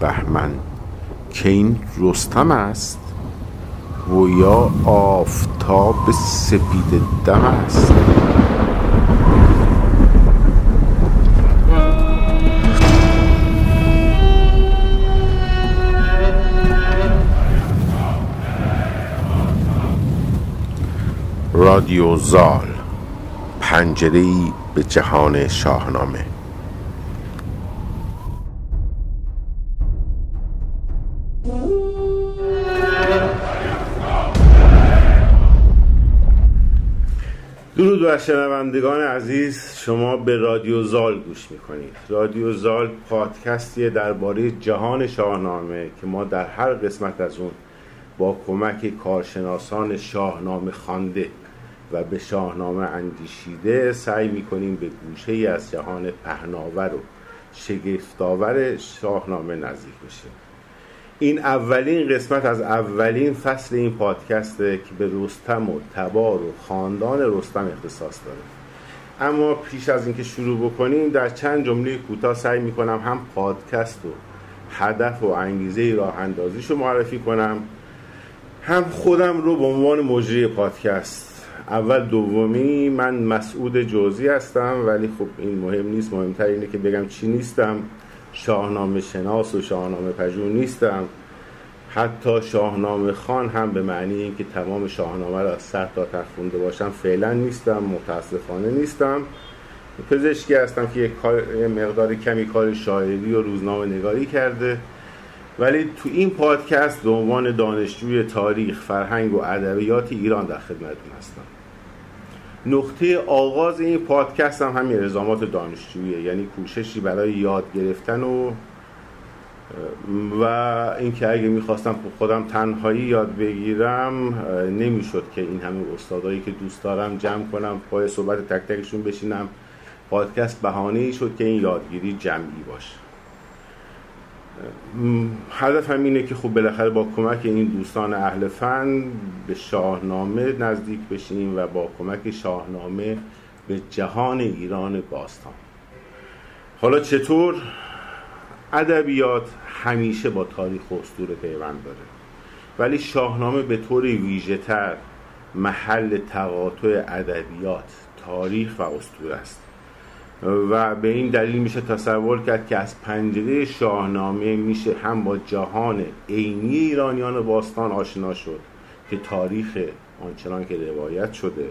بهمن. که این رستم است و یا آفتاب سپید دم است. رادیو زال پنجره به جهان شاهنامه. بر شنوندگان عزیز شما به رادیو زال گوش می‌کنید. رادیو زال پادکستیه درباره جهان شاهنامه که ما در هر قسمت از اون با کمک کارشناسان شاهنامه خوانده و به شاهنامه اندیشیده سعی می‌کنیم به گوشه ای از جهان پهناور و شگفتآور شاهنامه نزدیک بشیم. این اولین قسمت از اولین فصل این پادکسته که به رستم و تبار و خاندان رستم اختصاص داره. اما پیش از اینکه شروع بکنیم در چند جمله کوتاه سعی می‌کنم هم پادکست و هدف و انگیزه راه اندازیشو معرفی کنم هم خودم رو به عنوان مجری پادکست. اول دومی من مسعود جوزی هستم ولی خب این مهم نیست مهمتر اینه که بگم چی نیستم. شاهنامه شناس و شاهنامه پژوه نیستم. حتی شاهنامه خان هم به معنی اینکه تمام شاهنامه را از سر تا ته خونده باشم فعلا نیستم متاسفانه نیستم. پزشکی هستم که یک, مقدار کمی کار شاعری و روزنامه نگاری کرده. ولی تو این پادکست به عنوان دانشجوی تاریخ، فرهنگ و ادبیات ایران در خدمتتون هستم. نقطه آغاز این پادکست هم همین الزامات دانشجوییه یعنی کوششی برای یاد گرفتن و و اینکه اگه می‌خواستم خودم تنهایی یاد بگیرم نمی‌شد که این همه استادایی که دوست دارم جمع کنم پای صحبت تک تکشون بشینم. پادکست بهانه ای شد که این یادگیری جمعی باشه. هدف هم اینه که خب بالاخره با کمک این دوستان اهل فن به شاهنامه نزدیک بشیم و با کمک شاهنامه به جهان ایران باستان. حالا چطور؟ ادبیات همیشه با تاریخ و اسطوره پیوند داره. ولی شاهنامه به طور ویژه‌تر محل تقاطع ادبیات تاریخ و اسطوره است. و به این دلیل میشه تصور کرد که از پنجره شاهنامه میشه هم با جهان عینی ایرانیان باستان آشنا شد که تاریخ آنچنان که روایت شده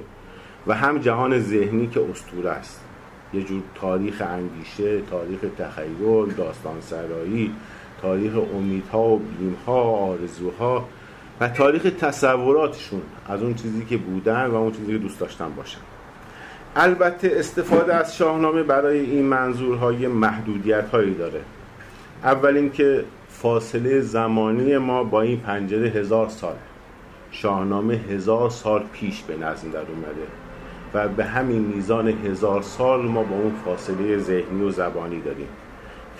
و هم جهان ذهنی که استوره است. یه جور تاریخ اندیشه تاریخ تخیل داستان سرایی تاریخ امیدها و بیمها آرزوها و تاریخ تصوراتشون از اون چیزی که بودن و اون چیزی که دوست داشتن باشن. البته استفاده از شاهنامه برای این منظورهای محدودیت هایی داره. اول که فاصله زمانی ما با این پنجره هزار سال شاهنامه هزار سال پیش به نظم در اومده و به همین میزان هزار سال ما با اون فاصله ذهنی و زبانی داریم.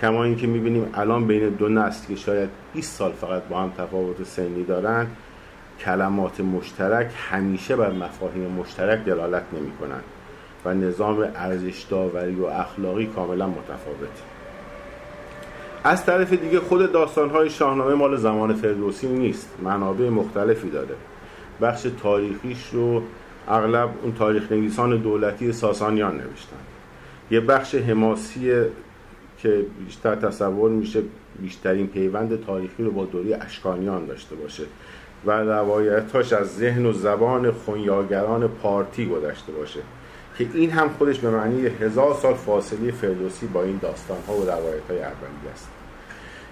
کما اینکه می‌بینیم الان بین دو نسل که شاید 20 سال فقط با هم تفاوت سنی دارن کلمات مشترک همیشه بر مفاهیم مشترک دلالت نمی نظام ارزش داوری و اخلاقی کاملا متفاوته از طرف دیگه خود داستانهای شاهنامه مال زمان فردوسی نیست منابع مختلفی داره. بخش تاریخیش رو اغلب اون تاریخ نویسان دولتی ساسانیان نوشتن. یه بخش حماسی که بیشتر تصور میشه بیشترین پیوند تاریخی رو با دوری اشکانیان داشته باشه و روایتاش از ذهن و زبان خونیاگران پارتی گذشته باشه. که این هم خودش به معنی هزار سال فاصله فردوسی با این داستان ها و روایت های اولیه است.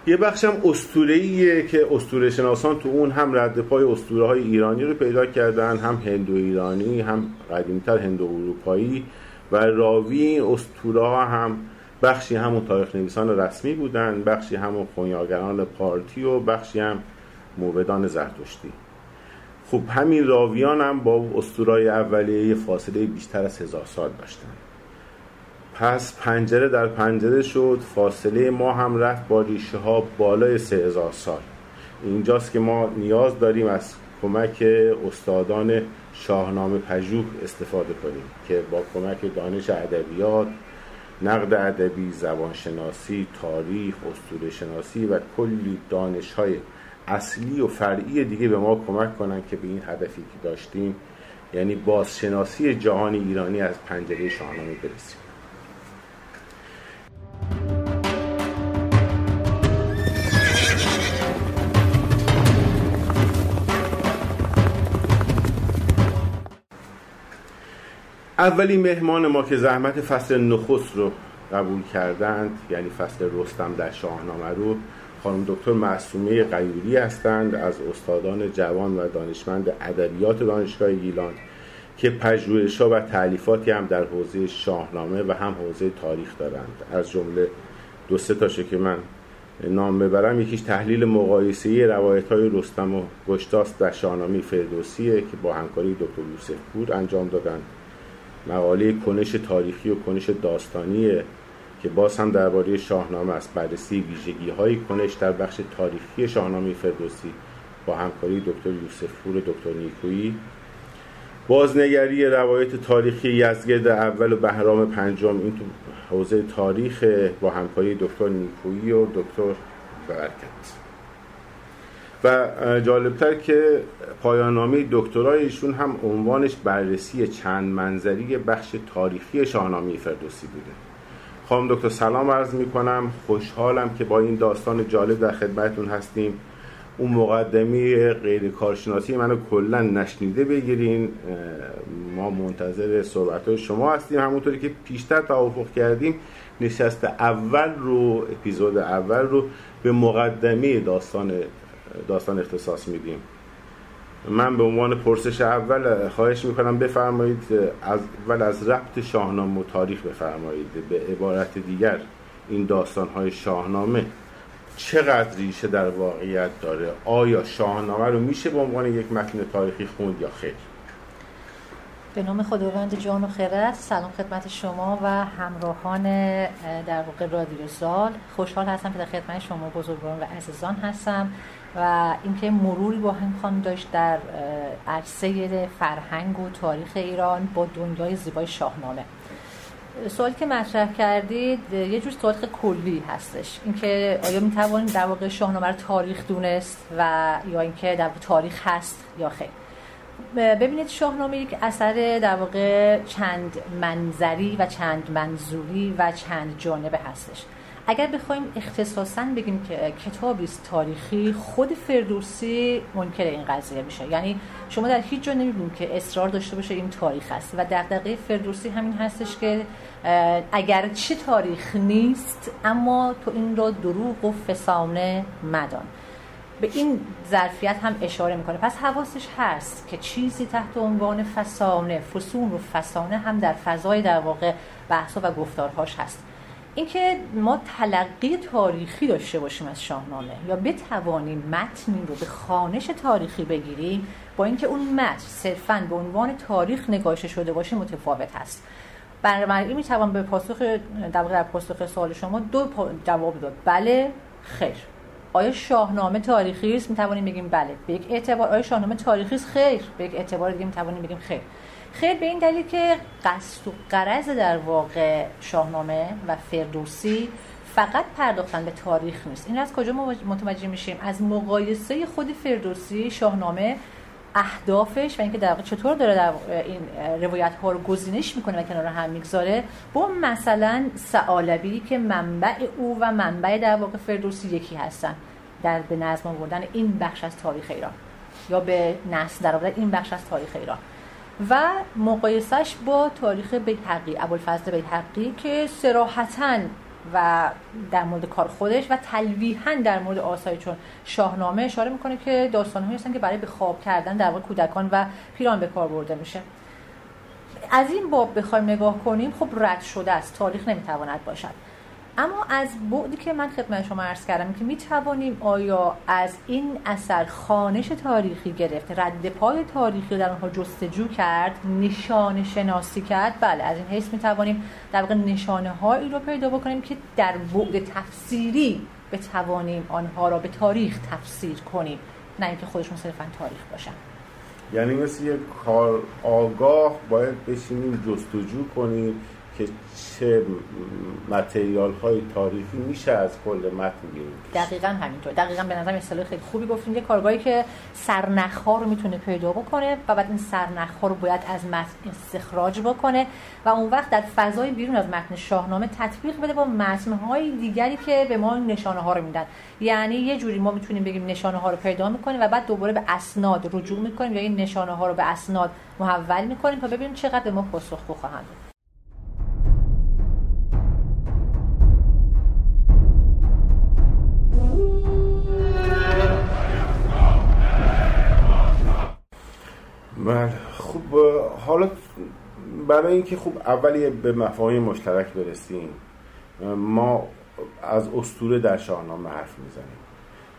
یه بخش هم استورهیه که استوره شناسان تو اون هم رد پای استوره های ایرانی رو پیدا کردن هم هندو ایرانی هم قدیمتر هندو اروپایی و راوی ها هم بخشی همون تاریخ نویسان رسمی بودن بخشی همون خونیاگران پارتی و بخشی هم موبدان زرتشتی. خب همین راویان هم با استورای اولیه فاصله بیشتر از هزار سال داشتن. پس پنجره در پنجره شد فاصله ما هم رفت با ریشه ها بالای سه هزار سال. اینجاست که ما نیاز داریم از کمک استادان شاهنامه پژوه استفاده کنیم که با کمک دانش ادبیات نقد ادبی زبانشناسی تاریخ اسطوره شناسی و کلی دانش های اصلی و فرعی دیگه به ما کمک کنن که به این هدفی که داشتیم یعنی بازشناسی جهان ایرانی از پنجره شاهنامه برسیم. اولین مهمان ما که زحمت فصل نخست رو قبول کردند یعنی فصل رستم در شاهنامه رو خانم دکتر معصومه قیوری هستند از استادان جوان و دانشمند ادبیات دانشگاه گیلان که پژوهش‌ها و تعلیفاتی هم در حوزه شاهنامه و هم حوزه تاریخ دارند. از جمله دو سه تاشه که من نام ببرم. یکیش تحلیل مقایسه‌ای روایت‌های رستم و گشتاس در شاهنامه فردوسیه که با همکاری دکتر یوسف پور انجام دادند مقاله کنش تاریخی و کنش داستانیه که باز هم درباره شاهنامه است. بررسی ویژگی های کنش در بخش تاریخی شاهنامه فردوسی با همکاری دکتر یوسف پور دکتر نیکویی. بازنگری روایت تاریخی یزگرد اول و بهرام پنجم این تو حوزه تاریخ با همکاری دکتر نیکویی و دکتر برکت. و جالبتر که پایاننامه دکترای ایشون هم عنوانش بررسی چند منظری بخش تاریخی شاهنامه فردوسی بوده. خانم دکتر سلام عرض می کنم خوشحالم که با این داستان جالب در خدمتتون هستیم. اون مقدمی غیر کارشناسی منو کلا نشنیده بگیرین. ما منتظر صحبت شما هستیم. همونطوری که پیشتر توافق کردیم نشست اول رو اپیزود اول رو به مقدمه داستان داستان اختصاص میدیم. من به عنوان پرسش اول خواهش می‌کنم بفرمایید از اول از ربط شاهنامه و تاریخ بفرمایید. به عبارت دیگر این داستان های شاهنامه چقدر ریشه در واقعیت داره؟ آیا شاهنامه رو میشه به عنوان یک متن تاریخی خوند یا خیر؟ به نام خداوند جان و خیرت سلام خدمت شما و همراهان در واقع رادیو زال خوشحال هستم که در خدمت شما بزرگان و عزیزان هستم. و اینکه مروری با هم خواهم داشت در عرصه فرهنگ و تاریخ ایران با دنیای زیبای شاهنامه. سوالی که مطرح کردید یه جور سوال کلی هستش. اینکه آیا می توانیم در واقع شاهنامه رو تاریخ دونست و یا اینکه در تاریخ هست یا خیر؟ ببینید شاهنامه یک اثر در واقع چند منظری و چند منظوری و چند جانبه هستش. اگر بخوایم اختصاصا بگیم که کتابی تاریخی خود فردوسی منکر این قضیه میشه. یعنی شما در هیچ جا نمی‌بینید که اصرار داشته باشه این تاریخ است. و دغدغه فردوسی همین هستش که اگر چه تاریخ نیست اما تو این را دروغ و فسانه مدان. به این ظرفیت هم اشاره می‌کنه. پس حواسش هست که چیزی تحت عنوان فسانه فسون و فسانه هم در فضای در واقع بحثا و گفتارهاش هست. اینکه ما تلقی تاریخی داشته باشیم از شاهنامه یا بتوانیم متنی رو به خانش تاریخی بگیریم با اینکه اون متن صرفا به عنوان تاریخ نگاشه شده باشه متفاوت هست بنابراین می‌توان به پاسخ در پاسخ سوال شما دو جواب داد. بله خیر. آیا شاهنامه تاریخی است؟ می‌توانیم بگیم بله. به یک اعتبار آیا شاهنامه تاریخی است؟ خیر. به یک اعتبار دیگه می‌توانیم بگیم خیر. خیر به این دلیل که قصد و قرض در واقع شاهنامه و فردوسی فقط پرداختن به تاریخ نیست. این از کجا متوجه میشیم؟ از مقایسه خود فردوسی شاهنامه اهدافش و اینکه در واقع چطور داره در این روایت ها رو گزینش می‌کنه و کنار هم می‌گذاره با مثلا سعالبی که منبع او و منبع در واقع فردوسی یکی هستن در به نظم آوردن این بخش از تاریخ ایران یا به نسل در این بخش از تاریخ ایران. و مقایسش با تاریخ بیتقی ابوالفضل بیتقی که سراحتا و در مورد کار خودش و تلویحا در مورد آثاری چون شاهنامه اشاره می‌کنه که داستانهایی هستن که برای به خواب کردن در واقع کودکان و پیران به کار برده میشه. از این باب بخوایم نگاه کنیم خب رد شده است. تاریخ نمی‌تواند باشد. اما از بعدی که من خدمت شما عرض کردم که می توانیم آیا از این اثر خانش تاریخی گرفت رد پای تاریخی در آنها جستجو کرد نشانه شناسی کرد؟ بله از این حیث می توانیم در واقع نشانه هایی رو پیدا بکنیم که در بعد تفسیری بتوانیم آنها را به تاریخ تفسیر کنیم نه اینکه خودشون صرفا تاریخ باشن. یعنی مثل یک کار آگاه باید بشینیم جستجو کنیم که چه متریال های تاریخی میشه از کل متن گیریم دقیقا همینطور. دقیقا به نظر اصطلاح خیلی خوبی گفتیم یه کارگاهی که سرنخ ها رو می‌تونه پیدا بکنه و بعد این سرنخ ها رو باید از متن استخراج بکنه و اون وقت در فضای بیرون از متن شاهنامه تطبیق بده با متن های دیگری که به ما نشانه ها رو میدن. یعنی یه جوری ما می‌تونیم بگیم نشانه ها رو پیدا می‌کنیم و بعد دوباره به اسناد رجوع می‌کنیم یا این نشانه ها رو به اسناد محول می‌کنیم تا ببینیم چقدر به ما پاسخگو خواهند بله. خوب حالا برای اینکه خوب اولی به مفاهیم مشترک برسیم ما از استوره در شاهنامه حرف می‌زنیم.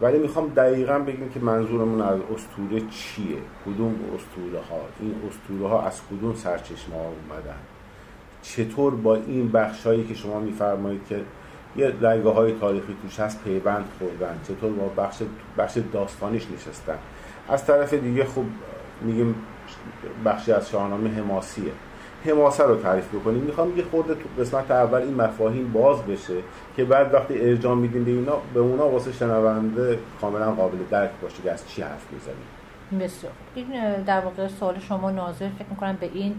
ولی می‌خوام دقیقا بگیم که منظورمون از استوره چیه؟ کدوم استوره ها این استوره ها از کدوم سرچشمه ها اومدن؟ چطور با این بخش هایی که شما میفرمایید که یه رگه های تاریخی توش هست پیوند خوردن؟ چطور با بخش, بخش داستانیش نشستن؟ از طرف دیگه خوب میگیم بخشی از شاهنامه حماسیه. حماسه رو تعریف بکنیم. می‌خوام یه خورده تو قسمت اول این مفاهیم باز بشه که بعد وقتی ارجاع میدیم به اینا به اونا واسه شنونده کاملا قابل درک باشه که از چی حرف می‌زنیم. بسیار این در واقع سوال شما ناظر فکر می‌کنم به این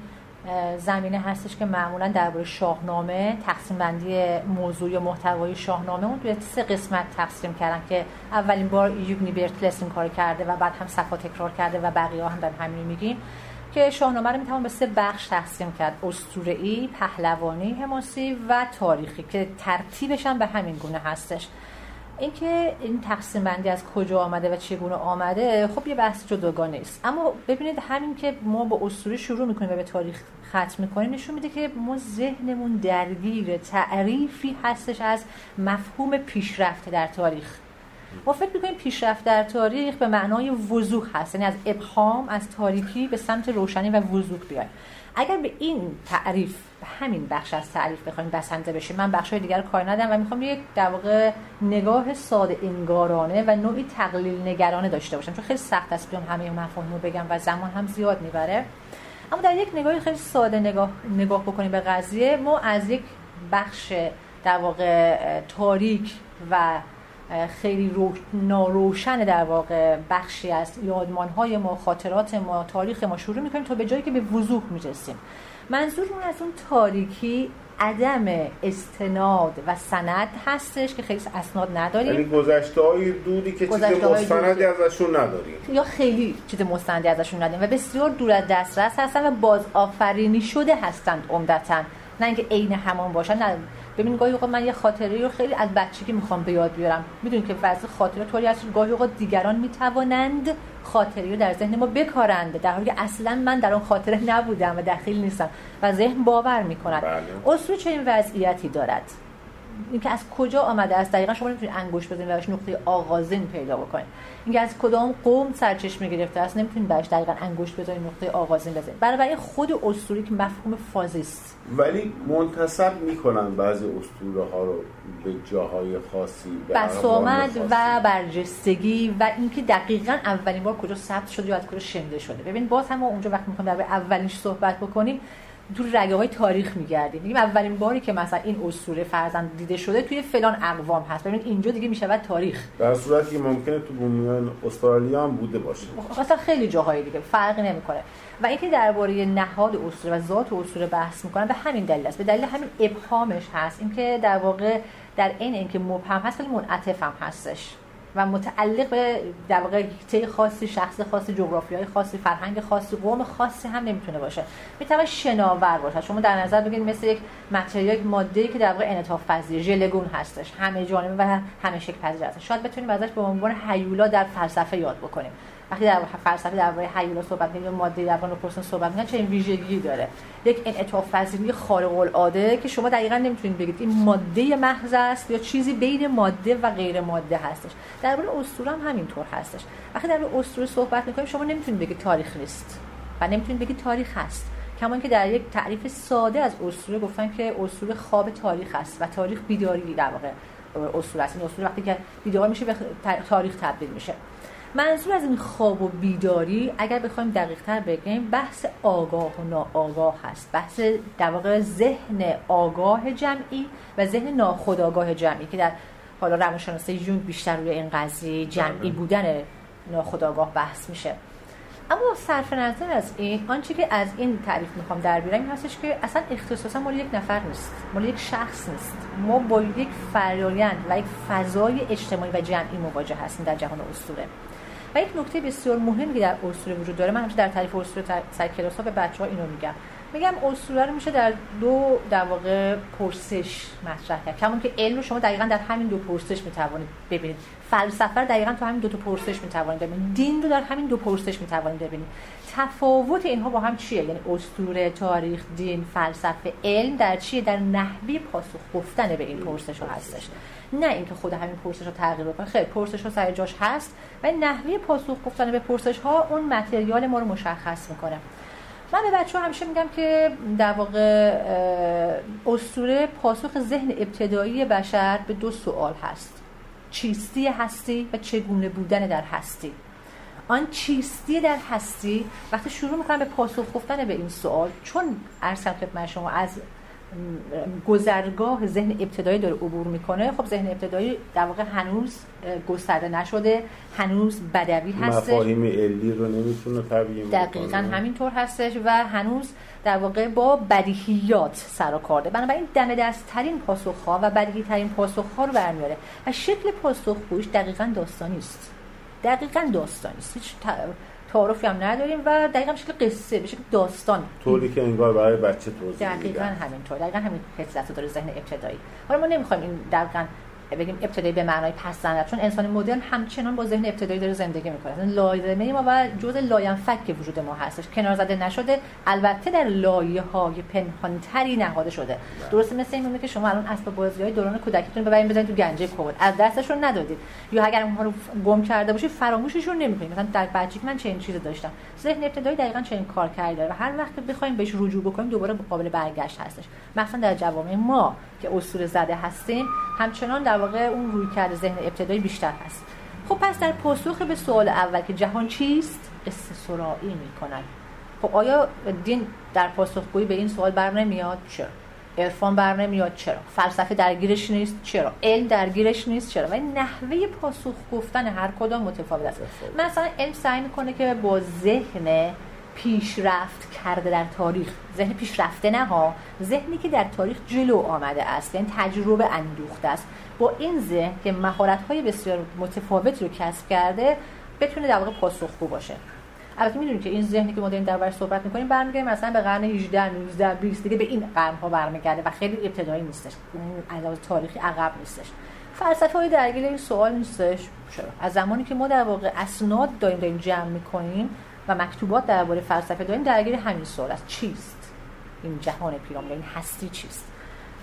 زمینه هستش که معمولا درباره شاهنامه تقسیم بندی موضوع یا محتوای شاهنامه اون توی سه قسمت تقسیم کردن که اولین بار یوگنی برتلس این کار کرده و بعد هم صفا تکرار کرده و بقیه هم در همین میگیم که شاهنامه رو می‌توان به سه بخش تقسیم کرد. اسطوره‌ای، پهلوانی، حماسی و تاریخی که ترتیبش هم به همین گونه هستش. اینکه این تقسیم بندی از کجا آمده و چگونه آمده خب یه بحث جداگانه است. اما ببینید همین که ما با اسطوره شروع می‌کنیم و به تاریخ ختم می‌کنیم نشون میده که ما ذهنمون درگیر تعریفی هستش از مفهوم پیشرفت در تاریخ. ما فکر می‌کنیم پیشرفت در تاریخ به معنای وضوح هست یعنی از ابهام از تاریکی به سمت روشنی و وضوح بیایم. اگر به این تعریف به همین بخش از تعریف بخوایم بسنده بشیم من بخش های دیگر کار ندارم و می‌خوام یک در واقع نگاه ساده انگارانه و نوعی تقلیل نگرانه داشته باشم. چون خیلی سخت است بیام همه مفاهیم رو بگم و زمان هم زیاد می‌بره. اما در یک نگاه خیلی ساده نگاه, نگاه بکنیم به قضیه ما از یک بخش در واقع تاریک و خیلی رو... ناروشن در واقع بخشی از یادمان های ما خاطرات ما تاریخ ما شروع می‌کنیم تا به جایی که به وضوح می‌رسیم. منظورمون از اون تاریکی عدم استناد و سند هستش که خیلی اسناد نداریم. یعنی گذشته های دودی که چیز مستندی ازشون نداریم. یا خیلی چیز مستندی ازشون نداریم و بسیار دور از دسترس هستن و باز آفرینی شده هستند عمدتا. نه اینکه عین همان باشن نه. ببین گاهی اوقات من یه خاطره رو خیلی از بچگی می‌خوام به یاد بیارم. می‌دونید که وضع خاطره طوری هست گاهی اوقات دیگران می‌توانند خاطره رو در ذهن ما بکارند در حالی که اصلا من در اون خاطره نبودم و دخیل نیستم و ذهن باور می‌کند. بله. اصول چنین وضعیتی دارد. اینکه از کجا آمده است؟ دقیقا شما نمی‌تونید انگوش بزنید و نقطه آغازین پیدا بکنید. اینکه از کدام قوم سرچشمه گرفته است نمی‌تونید براش دقیقا انگشت بزنید نقطه آغازین بزنید. برای خود اسطوره که مفهوم فازی است ولی منتصب می‌کنن بعضی اسطوره ها رو به جاهای خاصی بسامد و برجستگی و اینکه دقیقا اولین بار کجا ثبت شده یا از کجا شنده شده. ببین باز هم اونجا وقتی می‌خوایم در اولینش صحبت بکنیم. تو رگه های تاریخ میگردیم. میگیم اولین باری که مثلا این اسطوره فرزند دیده شده توی فلان اقوام هست. ببین اینجا دیگه می‌شود تاریخ. در صورتی که ممکنه تو بومیان استرالیا هم بوده باشه. مثلا خیلی جاهای دیگه فرقی نمی‌کنه. و اینکه درباره نهاد اسطوره و ذات اسطوره بحث می‌کنن به همین دلیل است. به دلیل همین ابهامش هست. اینکه در واقع در این اینکه مبهم هست ولی منعطف هم هستش. و متعلق به در واقع خاصی شخص خاصی جغرافیای خاصی فرهنگ خاصی قوم خاصی هم نمی‌تونه باشه. می‌تونه شناور باشه. شما در نظر بگیرید مثل یک متریال ماده که در واقع انعطاف پذیر ژلگون هستش. همه جانبه و همه شکل پذیر هست شاید بتونیم ازش به عنوان هیولا در فلسفه یاد بکنیم. وقتی در فلسفه درباره هیولا صحبت می‌کنیم ماده در واقع پرسن صحبت می‌کنن چه ویژگی داره. یک انعطاف پذیری خارق العاده که شما دقیقا نمی‌تونید بگید این ماده محض است یا چیزی بین ماده و غیر ماده هستش. درباره اسطوره هم همینطور هستش. وقتی در اسطوره صحبت می‌کنیم شما نمی‌تونید بگید تاریخ نیست و نمی‌تونید بگید تاریخ هست. کما که در یک تعریف ساده از اسطوره گفتن که اسطوره خواب تاریخ است و تاریخ بیداری در واقع اسطوره است. این اسطوره وقتی که بیدار میشه به تاریخ تبدیل میشه. منظور از این خواب و بیداری اگر بخوایم دقیق تر بگیم بحث آگاه و ناآگاه هست. بحث در واقع ذهن آگاه جمعی و ذهن ناخودآگاه جمعی که در حالا روانشناسی یونگ بیشتر روی این قضیه جمعی بله. بودن ناخودآگاه بحث میشه. اما صرف نظر از این آنچه که از این تعریف می‌خوام در بیارم این هستش که اصلا اختصاصا مال یک نفر نیست مال یک شخص نیست. ما با یک فرایند و یک فضای اجتماعی و جمعی مواجه هستیم در جهان اسطوره. یک نکته بسیار مهمی در اسطوره وجود داره. من همیشه در تعریف اسطوره سر کلاس ها به بچه ها اینو میگم. میگم اسطوره رو میشه در دو در واقع پرسش مطرح کرد. کمون که علم رو شما دقیقا در همین دو پرسش می‌توانید ببینید. فلسفه دقیقا تو همین دو تا پرسش می‌توانید ببینید. دین رو در همین دو پرسش می‌توانید ببینید. تفاوت اینها با هم چیه؟ یعنی اسطوره تاریخ دین فلسفه علم در چیه؟ در نحوی پاسخ گفتن به این پرسش ها هستش. نه اینکه خود همین پرسش رو تغییر بکنه. خیلی پرسش ها سر جاش هست و نحوی پاسخ گفتن به پرسش ها اون متریال ما رو مشخص می‌کنه. من به بچه همیشه میگم که در واقع اسطوره پاسخ ذهن ابتدایی بشر به دو سوال هست. چیستی هستی و چگونه بودن در هستی. آن چیستی در هستی وقتی شروع می‌کنم به پاسخ گفتن به این سوال چون ارسم خدمت شما از گذرگاه ذهن ابتدایی داره عبور می‌کنه. خب ذهن ابتدایی در واقع هنوز گسترده نشده هنوز بدوی هستش مفاهیم علی رو نمی‌تونه تبیین دقیقا همینطور هستش و هنوز در واقع با بدیهیات سر و کارده بنابراین دم دست ترین پاسخ و بدیهی ترین پاسخ ها رو برمیاره و شکل پاسخ دقیقا داستانی است. دقیقا داستانی است. هیچ تعارفی هم نداریم و دقیقا شکل قصه به شکل داستان. طوری که انگار برای بچه توضیح دقیقا همینطور دقیقا همین حس رو داره ذهن ابتدایی. حالا ما نمی‌خوایم این دقیقا بگیم ابتدایی به معنای پس زند چون انسان مدرن همچنان با ذهن ابتدایی داره زندگی می‌کنه. اصلا لایه ما و جزء لاینفک که وجود ما هستش. کنار زده نشده البته در لایه های پنهانتری نهاده شده. بله. درسته مثل این که شما الان اسباب بازی های دوران کودکیتون ببرید بزنید تو گنجه کمد. از دستشون ندادید. یا اگر اونها رو گم کرده باشید فراموششون نمی‌کنید. مثلا در بچگی من چنین چیزی داشتم. ذهن ابتدایی دقیقاً چنین کار کرده و هر وقت بخوایم بهش رجوع بکنیم دوباره قابل برگشت هستش. مثلا در جوامع ما. که اسطوره زده هستیم همچنان در واقع اون روی کرده ذهن ابتدایی بیشتر هست. خب پس در پاسخ به سوال اول که جهان چیست؟ قصه سرایی می‌کنن. خب آیا دین در پاسخگویی به این سوال بر نمیاد؟ چرا؟ عرفان بر نمیاد؟ چرا؟ فلسفه درگیرش نیست؟ چرا؟ علم درگیرش نیست؟ چرا؟ و نحوه پاسخ گفتن هر کدام متفاوت است. مثلا علم سعی می‌کنه که با ذهن پیشرفت کرده در تاریخ. ذهن پیشرفته نه ها. ذهنی که در تاریخ جلو آمده است یعنی تجربه اندوخته است. با این ذهن که مهارت های بسیار متفاوتی رو کسب کرده بتونه در واقع پاسخگو باشه. البته می‌دونید که این ذهنی که ما داریم دربارش صحبت می‌کنیم برمیگرده مثلا به قرن 18 19 20 دیگه به این قرن ها برمیگرده و خیلی ابتدایی نیستش. از تاریخی عقب نیستش. فلسفه های درگیر این سوال نیستش. چرا؟ از زمانی که ما در واقع اسناد داریم داریم جمع می‌کنیم و مکتوبات درباره فلسفه داریم درگیر همین سوال است. چیست؟ این جهان پیرامون این هستی چیست؟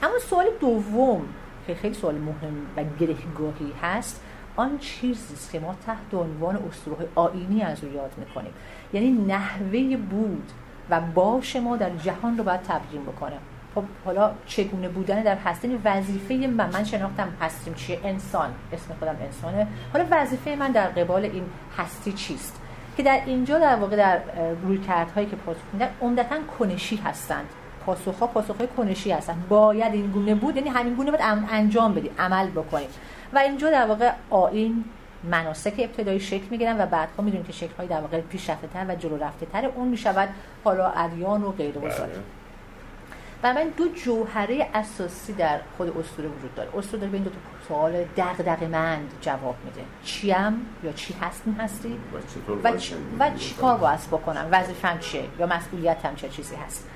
اما سوال دوم که خیلی سوال مهم و گرهگاهی هست آن چیزی است که ما تحت عنوان اسطوره آینی از او یاد می‌کنیم. یعنی نحوه بود و باش ما در جهان رو باید تبیین بکنه خب حالا چگونه بودن در هستی؟ وظیفه من من شناختم هستیم چیه؟ انسان. اسم خودم انسانه. حالا وظیفه من در قبال این هستی چیست؟ که در اینجا در واقع در رویکردهایی که پاسخ میدن عمدتا کنشی هستند. پاسخ پاسخهای کنشی هستند. باید این گونه بود یعنی همین گونه باید انجام بدیم عمل بکنیم. و اینجا در واقع آین مناسک ابتدایی شکل می‌گیرن و بعدها می‌دونیم که شکل های در واقع پیشرفته تر و جلو رفته تر اون می‌شود. حالا ادیان و غیره و و من دو جوهره اساسی در خود اسطوره وجود داره. اسطوره داره به این دو تا سوال دغدغ مند جواب میده. چیم یا چی هستیم هستی؟ و, چی و چی کار باید بکنم؟ وظیفم چیه؟ یا مسئولیتم چه چیزی هست؟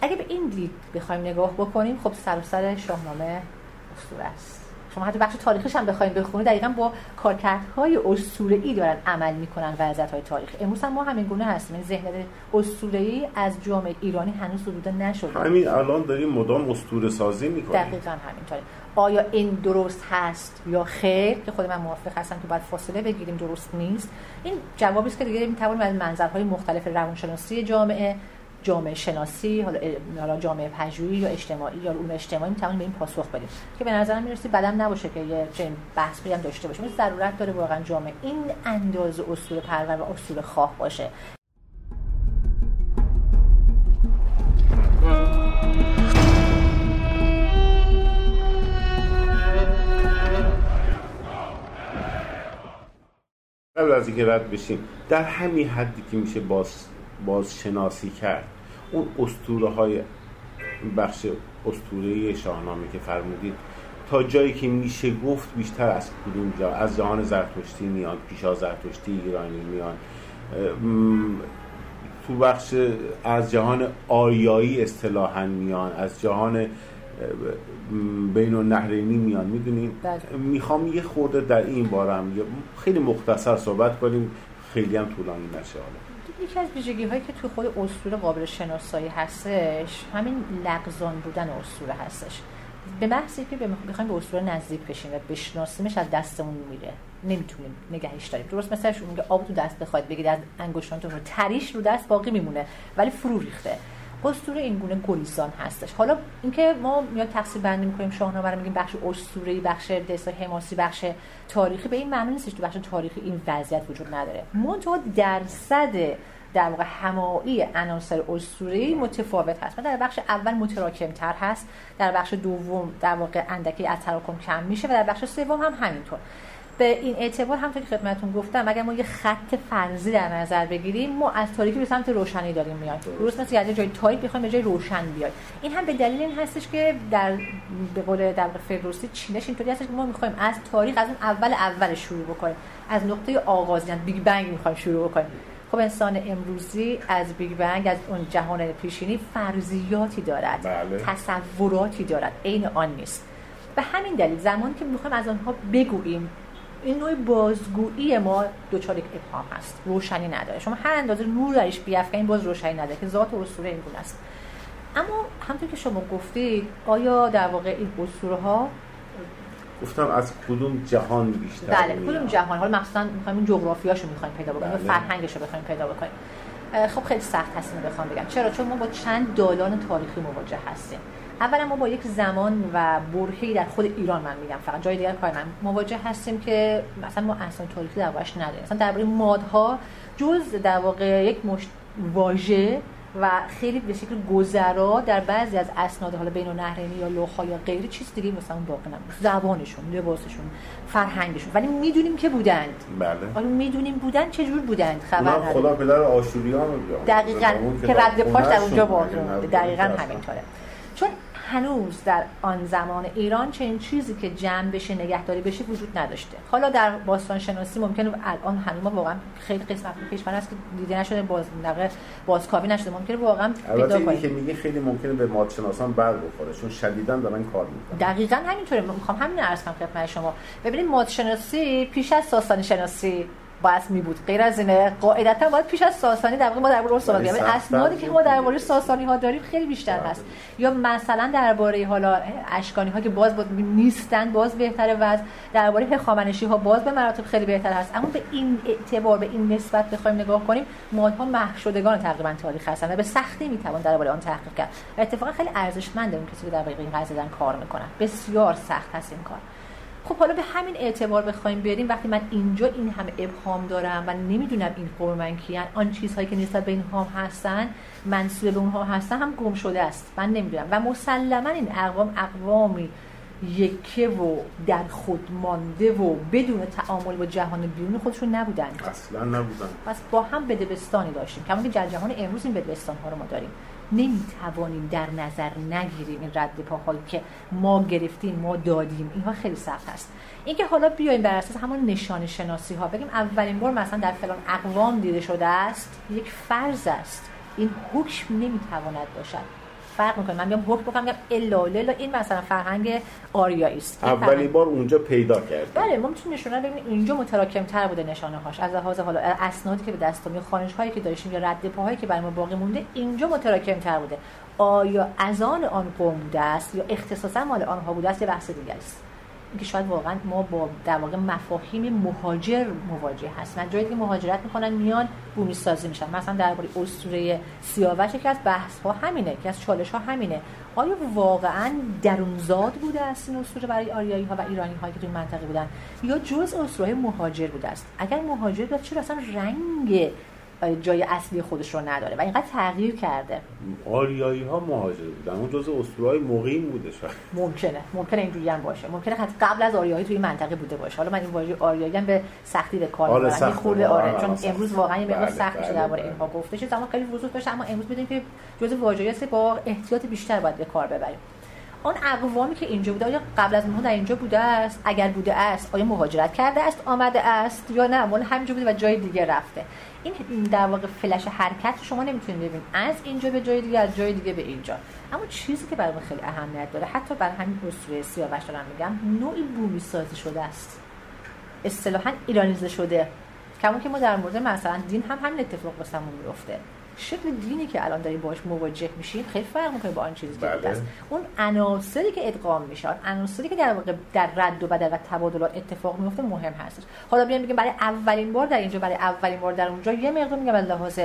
اگه به این دید بخوایم نگاه بکنیم خب سر و سر شاهنامه اسطوره است. شما حتی بخش تاریخش هم بخوایم بخونید دقیقا با کارکردهای ای دارن عمل می‌کنن وضعیت های تاریخ. امروز هم ما همین گونه هستیم این ذهنیت ای از جامعه ایرانی هنوز وجود نشده. همین الان داریم مدام اسطوره سازی می‌کنیم. دقیقا همینطوره آیا این درست هست یا خیر؟ که خود من موافق هستم که باید فاصله بگیریم درست نیست. این جوابی است که دیگه می‌توانیم از منظرهای مختلف روانشناسی جامعه جامعه شناسی حالا جامعه پژوهی یا اجتماعی یا علوم اجتماعی می‌تونیم به این پاسخ بدیم. که به نظرم می‌رسی بدم نباشه که یه چنین بحث هم داشته باشیم. ضرورت داره واقعا جامعه این اندازه اصول پرور و اصول خواه باشه. قبل از اینکه رد بشیم در همین حدی که میشه باز, باز شناسی کرد اون اسطوره های بخش اسطوره شاهنامه که فرمودید تا جایی که میشه گفت بیشتر از کدوم جا از جهان زرتشتی میان پیشا زرتشتی ایرانی میان. تو بخش از جهان آریایی اصطلاحا میان از جهان بین النهرینی میان می‌دونیم بله. می‌خوام یه خورده در این بارم خیلی مختصر صحبت کنیم خیلی هم طولانی نشه حالا. یکی از ویژگی هایی که تو خود اسطوره قابل شناسایی هستش همین لغزان بودن اسطوره هستش. به محضی که بخوایم به اسطوره نزدیک بشیم و بشناسیمش از دستمون میره. نمی‌تونیم نگهش داریم. درست مثلش میگه آب تو دست بخواید بگید از انگشتانتون رو تریش رو دست باقی میمونه ولی فرو ریخته. اسطوره این گونه گلیسان هستش. حالا اینکه ما میاد تقسیم بندی می‌کنیم شاهنامه رو میگیم بخش اسطوره‌ای بخش دستا حماسی بخش تاریخی به این معنی نیستش تو بخش تاریخی این وضعیت وجود نداره. منتها درصد در واقع همایی عناصر اسطوره‌ای متفاوت هست. در بخش اول متراکمتر هست در بخش دوم در واقع اندکی از تراکم کم میشه و در بخش سوم هم همینطور. به این اعتبار همونطور که خدمتتون گفتم اگر ما یه خط فرضی در نظر بگیریم ما از تاریکی به سمت روشنی داریم میاد درست مثل از جای تاریک بخوایم به جای روشن بیایم. این هم به دلیل این هستش که در به قول در فردوسی چینش اینطوری هستش که ما می‌خوایم از تاریخ از اون اول اول شروع بکنیم. از نقطه آغاز یعنی Big Bang می‌خوایم شروع بکنیم. خب انسان امروزی از Big Bang از اون جهان پیشینی فرضیاتی دارد بله. تصوراتی دارد. عین آن نیست. به همین دلیل زمانی که می‌خوایم از آنها بگوییم این نوع بازگویی ما دچار یک ابهام هست روشنی نداره. شما هر اندازه نور درش بیافکنین باز روشنی نداره که ذات اسطوره این گونه است. اما همونطور که شما گفتید آیا در واقع این اسطوره ها گفتم از کدوم جهان بیشتر بله کدوم جهان؟ حالا مثلا می‌خوایم این جغرافیاشو می‌خوایم پیدا بکنیم بله. فرهنگش رو بخوایم پیدا بکنیم. خب خیلی سخت هست بخوام بگم. چرا؟ چون ما با چند دالان تاریخی مواجه هستیم. اولا ما با یک زمان و برهی در خود ایران من میگم فقط جای دیگر کار من مواجه هستیم که مثلا ما اصلا تاریخی در واقعش نداریم. مثلا درباره مادها جز در واقع یک مشت واژه و خیلی به شکل گذرا در بعضی از اسناد حالا بین نهرینی یا لوحا یا غیری چیز دیگه مثلا باقی نمونده زبانشون لباسشون فرهنگشون. ولی می‌دونیم که بودند. بله. حالا می‌دونیم بودند چه جور بودند؟ خبر خدا پدر آشوریان دقیقاً. که رد پاش در اونجا باقی دقیقاً همینطوره. هنوز در آن زمان ایران چنین چیزی که جمع بشه نگهداری بشه وجود نداشته. حالا در باستان شناسی ممکنه الان هنوز واقعا خیلی قسمت کشور هست که دیده نشده باز بازکاوی نشده. ممکنه واقعا پیدا کنیم. که میگه خیلی ممکنه به ماد شناسان بر بخوره چون شدیدا دارن کار می‌کنن. دقیقاً همینطوره. می‌خوام همین عرض کنم خدمت شما. ببینید ماد شناسی پیش از ساسانی شناسی می بود. غیر از اینه قاعدتا باید پیش از ساسانی در واقع ما درباره صحبت کنیم اسنادی که ما درباره ساسانی ها داریم خیلی بیشتر هست. یا مثلا درباره حالا اشکانی ها که باز بود نیستن باز بهتره و درباره هخامنشی ها باز به مراتب خیلی بهتر هست. اما به این اعتبار به این نسبت بخوایم نگاه کنیم مادها محو شدگان تقریبا تاریخ هستن و به سختی می‌توان درباره آن تحقیق کرد. و اتفاقا خیلی ارزشمنده اون کسی که در این قضیه کار می‌کنن بسیار سخت هست این کار. خب حالا به همین اعتبار بخوایم بیاریم وقتی من اینجا این همه ابهام دارم و نمی‌دونم این قوم من کیان آن چیزهایی که نسبت به اینها هستن منصوب به اونها هستن هم گم شده است. من نمی‌دونم. و مسلما این اقوام اقوامی یکه و در خود مانده و بدون تعامل با جهان بیرون خودشون نبودن. اصلا نبودن. پس با هم بدبستانی داشتیم. کما که در جهان امروز این بدبستان ها رو ما داریم. نمی‌توانیم در نظر نگیریم این رد پاهایی که ما گرفتیم ما دادیم. اینها خیلی سخت است. اینکه حالا بیایم بر اساس همون نشان شناسی ها بگیم اولین بار مثلا در فلان اقوام دیده شده است یک فرض است. این حکم نمی‌تواند باشد. فرق می‌کنه. من میام حکم بکنم میگم الا این مثلا فرهنگ آریایی است اولین بار اونجا پیدا کرد بله ما می‌تونیم نشونه ببینیم اینجا متراکم تر بوده نشانه هاش. از لحاظ حالا اسنادی که به دست یا خانش هایی که داشتیم یا رد پاهایی که برای ما باقی مونده اینجا متراکم تر بوده. آیا از آن آن قوم بوده است یا اختصاصا مال آنها بوده است؟ یه بحث دیگه است. که شاید واقعا ما با در واقع مفاهیم مهاجر مواجه هستیم. جایی که مهاجرت می‌کنن میان بومی سازی میشن. مثلا درباره اسطوره سیاوش یکی از بحث ها همینه که از چالش ها همینه. آیا واقعا درونزاد بوده است این اسطوره برای آریایی ها و ایرانی هایی که توی منطقه بودن؟ یا جز اسطوره مهاجر بوده است؟ اگر مهاجر بود چرا اصلا رنگ جای اصلی خودش رو نداره. و اینقدر تغییر کرده. آریایی ها مهاجر بودن. اون جزء اسطورهای مقیم بوده شاید. ممکنه. ممکنه اینجوری هم باشه. ممکنه حتی قبل از آریایی توی منطقه بوده باشه. حالا من این واژه آریایی هم به سختی به کار آره می‌برم. خورده آره. چون سخت. امروز واقعا یه مقدار بله، سخت میشه بله، درباره بله. اینها گفته شد اما خیلی وضوح داشته اما امروز بدونیم که جزء واژه‌ای با احتیاط بیشتر باید به کار ببریم. آن اقوامی که اینجا بوده آیا قبل از ما در اینجا بوده است؟ اگر بوده است آیا مهاجرت کرده است آمده است یا نه؟ مال همینجا بوده و جای دیگه رفته. این در واقع فلش حرکت شما نمی‌تونید ببینید. از اینجا به جای دیگه از جای دیگه به اینجا. اما چیزی که برای خیلی اهمیت داره حتی برای همین اسطوره سیاوش دارم میگم نوعی بومی سازی شده است. اصطلاحا ایرانیزه شده. کمون که ما در مورد مثلا دین هم همین اتفاق واسمون میفته شکل دینی که الان داریم باهاش مواجه میشیم خیلی فرق می‌کنه با آن چیزی که بله. است اون عناصری که ادغام میشه آن عناصری که در واقع در رد و بدل و تبادلات اتفاق میفته مهم هستش. حالا بیایم بگیم برای اولین بار در اینجا برای اولین بار در اونجا یه مقدار میگم از لحاظ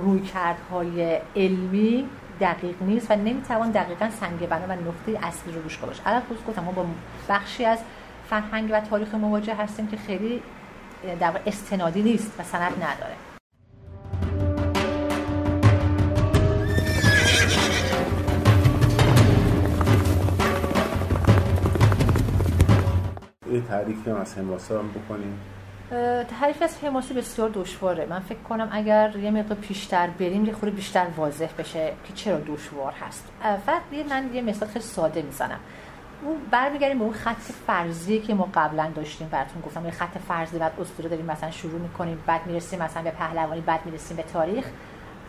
رویکردهای علمی دقیق نیست و نمی‌توان دقیقا سنگ بنا و نقطه اصلی رو روش گذاشت الان خصوص گفتم ما با بخشی از فرهنگ و تاریخ مواجه هستیم که خیلی در استنادی نیست و سند نداره. یه تعریفی هم از حماسه هم بکنیم. تعریف از حماسه بسیار دشواره. من فکر کنم اگر یه مقدار پیشتر بریم یه خورده بیشتر واضح بشه که چرا دشوار هست. فقط من یه مثال خیلی ساده می‌زنم. اون برمیگردیم به اون خط فرضی که ما قبلا داشتیم براتون گفتم. یه خط فرضی بعد اسطوره داریم مثلا شروع می‌کنیم بعد می‌رسیم مثلا به پهلوانی بعد می‌رسیم به تاریخ.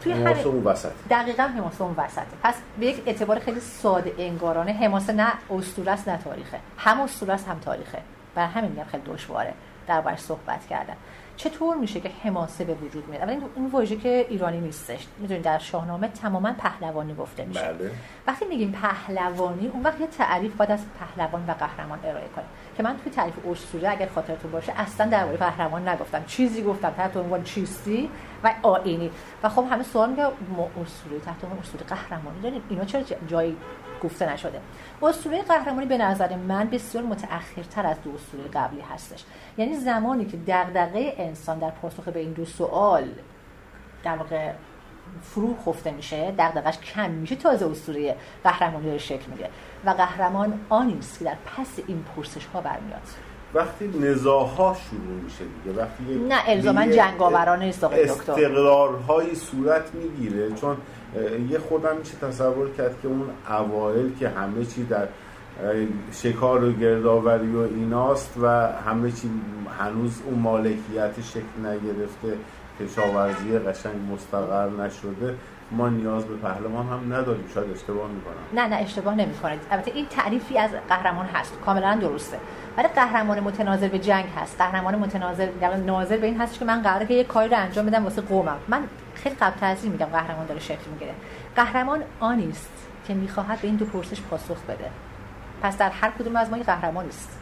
توی اون وسط. دقیقا حماسه اون وسطه پس به یک اعتبار خیلی ساده انگارانه. حماسه نه اسطوره است نه تاریخه. هم اسطوره است هم تاریخه. بر همین میگم خیلی دشواره. دربارش صحبت کردن. چطور میشه که حماسه به وجود میاد؟ اول این واژه که ایرانی نیستش. می‌دونید در شاهنامه تماما پهلوانی گفته میشه. بله. وقتی میگیم پهلوانی اون وقت یه تعریف باید از پهلوان و قهرمان ارائه کنیم. که من توی تعریف اسطوره اگر خاطرتون باشه اصلا درباره پهلوان نگفتم. چیزی گفتم تحت عنوان چیستی و آینی و خب همه سوال میگه ما اسطوره تحت عنوان اسطوره قهرمانی. داریم اینا چرا جایی گفته نشده؟ اسطوره قهرمانی به نظر من بسیار متأخرتر از دو اسطوره قبلی هستش. یعنی زمانی که دغدغه انسان در پاسخ به این دو سوال در واقع فرو خفته میشه دغدغش کم میشه تازه اسطوره قهرمانی داره شکل می‌گیره و قهرمان آنی است که در پس این پرسش ها برمیاد. وقتی نزاها شروع میشه دیگه وقتی نه الزاما جنگاورانه نیست آقای دکتر استقرارهایی صورت می‌گیره چون یه خودم میشه تصور کرد که اون اوایل که همه چی در شکار و گردآوری و ایناست و همه چی هنوز اون مالکیت شکل نگرفته کشاورزی قشنگ مستقر نشده ما نیاز به پهلوان هم نداریم. شاید اشتباه می‌کنم. نه نه اشتباه نمی‌کنید. البته این تعریفی از قهرمان هست. کاملا درسته. ولی قهرمان متناظر به جنگ هست. قهرمان متناظر در ناظر به این هست که من قراره که یه کاری رو انجام بدم واسه قومم. من خیلی قبل از میگم قهرمان داره شکل می‌گیره. قهرمان آنی است که می‌خواهد به این دو پرسش پاسخ بده. پس در هر کدوم از ما یه قهرمان است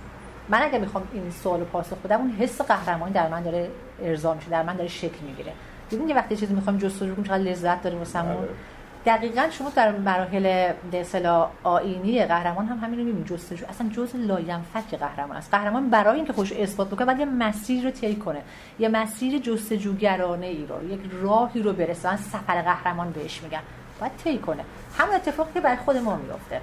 من اگه می‌خوام این سوالو پاسخ بدم اون حس قهرمانی در من داره ارضا میشه در من داره شکل می‌گیره. دیدین که وقتی چیزی می‌خوایم جستجو کنیم چقدر لذت داریم واسمون بله. دقیقا شما در مراحل اصطلاح آیینی قهرمان هم همین رو می‌بینید جستجو اصلا جزء لاینفک قهرمان است. قهرمان برای اینکه خودش اثبات بکنه باید یه مسیر رو طی کنه. یه مسیر جستجوگرانه ای رو یک راهی رو برسه. سفر قهرمان بهش میگن. باید طی کنه. همون اتفاقی که برای خود ما میفته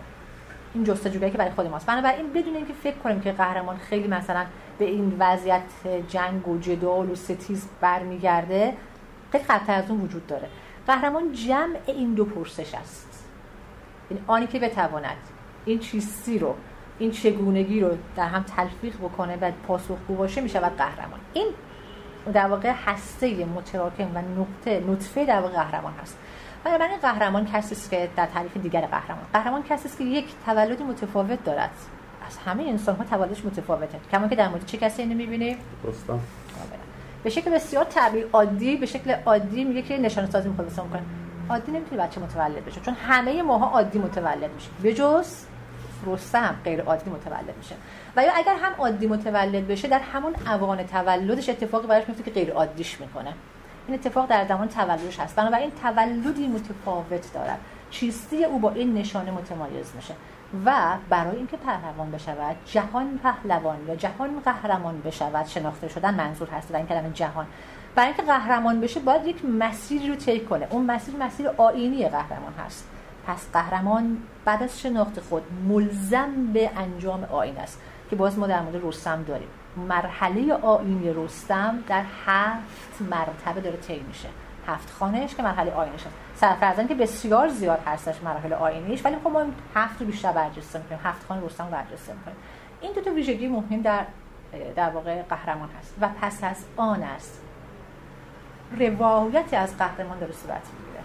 این جستجوگری که برای خود ماست. بنابراین بدون اینکه فکر کنیم که قهرمان خیلی مثلا به این وضعیت جنگ و جدال و ستیز برمیگرده خیلی خطر از اون وجود داره. قهرمان جمع این دو پرسش است. این آنی که بتواند این چیستی رو این چگونگی رو در هم تلفیق بکنه و پاسخگو باشه می شود قهرمان. این در واقع هسته متراکم و نقطه نطفه در واقع قهرمان هست. بنابراین قهرمان کسی است که در تعریف دیگر قهرمان. قهرمان کسی است که یک تولدی متفاوت دارد. از همه انسان ها تولدش متفاوته. کما که در مورد چه کسی اینو می‌بینی درستم به شکل بسیار طبیعی عادی به شکل عادی میگه که نشانه سازی می‌خواد واسه کنه عادی نمی‌تونه بچه متولد بشه چون همه ماها عادی متولد میشیم به جز رستم غیر عادی متولد میشه. و یا اگر هم عادی متولد بشه در همون اوان تولدش اتفاقی براش میفته که غیر عادیش می‌کنه. این اتفاق در زمان تولدش هست. بنابراین تولدی متفاوت دارد. چیستی او با این نشانه متمایز میشه. و برای اینکه پهلوان بشود جهان پهلوان یا جهان قهرمان بشود شناخته شدن منظور هست در این کلمه جهان. برای اینکه قهرمان بشه باید یک مسیری رو طی کنه. اون مسیر مسیر آینی قهرمان هست. پس قهرمان بعد از شناخت خود ملزم به انجام آین است که باز ما در مورد رستم داریم. مرحله آینی رستم در هفت مرتبه داره طی میشه. هفت خانهش که مرحله آینش هست. سرفرزن که بسیار زیاد هستش مرحله آینیش ولی خب ما هفت رو بیشتر برجسته می‌کنیم هفت خانه رستم رو برجسته می‌کنیم. این دو تا ویژگی مهم در در واقع قهرمان هست و پس از آن است. روایتی از قهرمان داره صورت می‌گیره.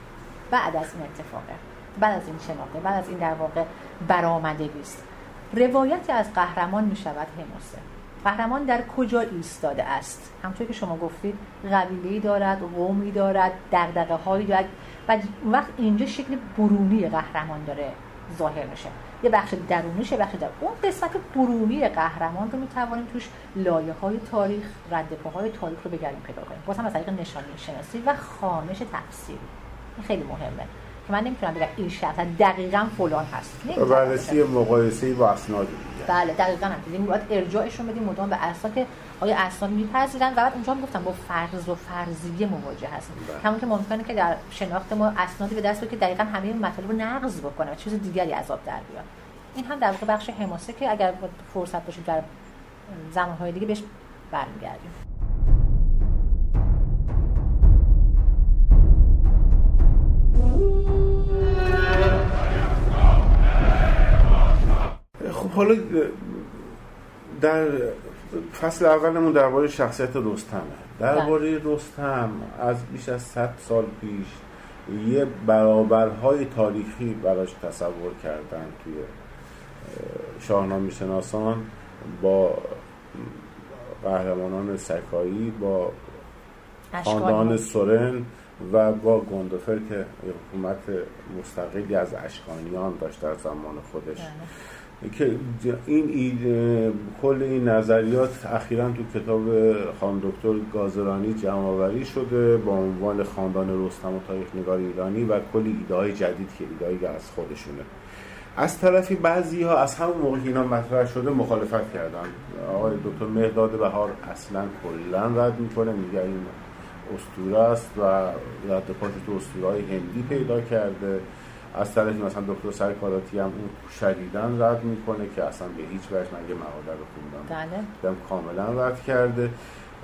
بعد از این اتفاقه بعد از این شناخته بعد از این در واقع برآمدگی است. روایتی از قهرمان می شود قهرمان در کجا ایستاده است؟ همطور که شما گفتید قبیله دارد قومی دارد دغدغه هایی دارد. و وقت اینجا شکل برونی قهرمان داره ظاهر میشه. یه بخش درونیش یه بخش در اون قسمت برونی قهرمان رو می‌توانیم توش لایه های تاریخ رد های تاریخ رو بگردیم پیدا کنیم. باز هم از طریق نشانی شناسی و خانش تفسیری. این خیلی مهمه. من نمی‌تونم بگم این شخص دقیقا فلان هست. بررسی مقایسه با اسناد بله دقیقا هم. دیدیم باید ارجاعشون بدیم مدام به اسناد که آیا اسناد میپذیرن. و بعد اونجا گفتم با فرض و فرضیه مواجه هستیم. بله. همون که ممکنه که در شناخت ما اسنادی به دست که دقیقا همه مطالب رو نقض بکنه و چیز دیگری عذاب در بیاد. این هم در واقع بخش حماسه که اگر فرصت باشید در زمانهای دیگه بهش برمیگردیم. خب حالا در فصل اولمون درباره شخصیت رستمه درباره بله. رستم از بیش از 100 سال پیش یه برابرهای تاریخی براش تصور کردن توی شاهنامه شناسان با قهرمانان سکایی با خاندان سورن. و با گندوفر که حکومت مستقلی از اشکانیان داشت در زمان خودش. بله. که این کل این نظریات اخیرا تو کتاب خان دکتر گازرانی جمع شده با عنوان خاندان رستم و تاریخ نگار ایرانی و کلی ایده های جدید که ایده از خودشونه. از طرفی بعضی ها از همون موقع اینا مطرح شده مخالفت کردن. آقای دکتر مهداد بهار اصلا کلا رد می‌کنه میگه این استوره است و رد پاش تو استوره هندی پیدا کرده. از طرفی مثلا دکتر سرکاراتی هم اون شدیدن رد می‌کنه که اصلا به هیچ وجه من یه مقاله رو خوندم. بله. کاملا رد کرده.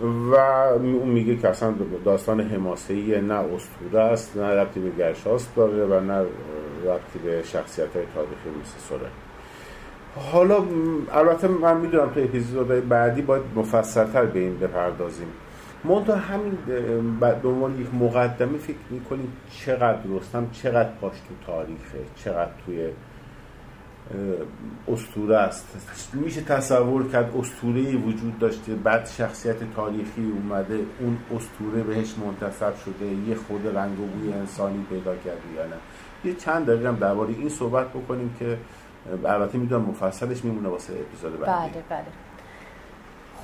و اون میگه که اصلا داستان حماسه نه استوره است نه ربطی به گرشاست داره و نه ربطی به شخصیت های تاریخی مثل سوره. حالا البته من می‌دونم تو اپیزودهای بعدی باید مفصلتر به این بپردازیم. منتها همین به عنوان یک مقدمه فکر می‌کنیم چقدر رستم چقدر پاش تو تاریخه چقدر توی استوره است. میشه تصور کرد استوره وجود داشته بعد شخصیت تاریخی اومده اون استوره بهش منتصب شده یه خود رنگ و بوی انسانی پیدا کرده یا نه. یه چند دقیقه هم درباره این صحبت بکنیم که البته می‌دونم مفصلش میمونه واسه اپیزود بعدی. بله بله.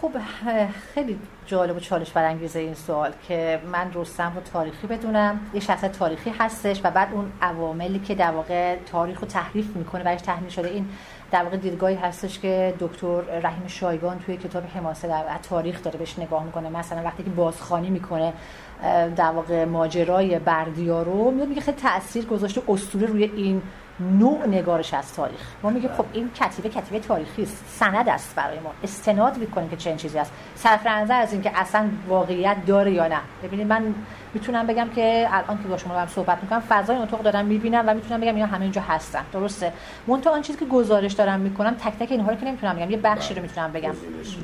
خب خیلی جالب و چالش برانگیزه این سوال که من رستم رو تاریخی بدونم یه شخص تاریخی هستش و بعد اون عواملی که در واقع تاریخ رو تحریف می‌کنه برایش تحمیل شده این در واقع دیدگاهی هستش که دکتر رحیم شایگان توی کتاب حماسه در تاریخ داره بهش نگاه می‌کنه. مثلا وقتی که بازخانی می‌کنه در واقع ماجرای بردیا رو میگه خیلی تاثیر گذاشته اسطوره روی این نوع نگارش از تاریخ. ما میگیم خب این کتیبه کتیبه تاریخی است. سند است برای ما. استناد می‌کنیم که چه چیزی است. صرف نظر از اینکه اصلا واقعیت داره یا نه. ببینید من می‌تونم بگم که الان که با شما هم صحبت می‌کنم فضای اتاق دارم می‌بینم و می‌تونم بگم اینا همه اینجا هستن. درسته؟ منتها آن چیزی که گزارش دارم می‌کنم تک تک اینها رو که نمی‌تونم بگم یه بخشی رو می‌تونم بگم.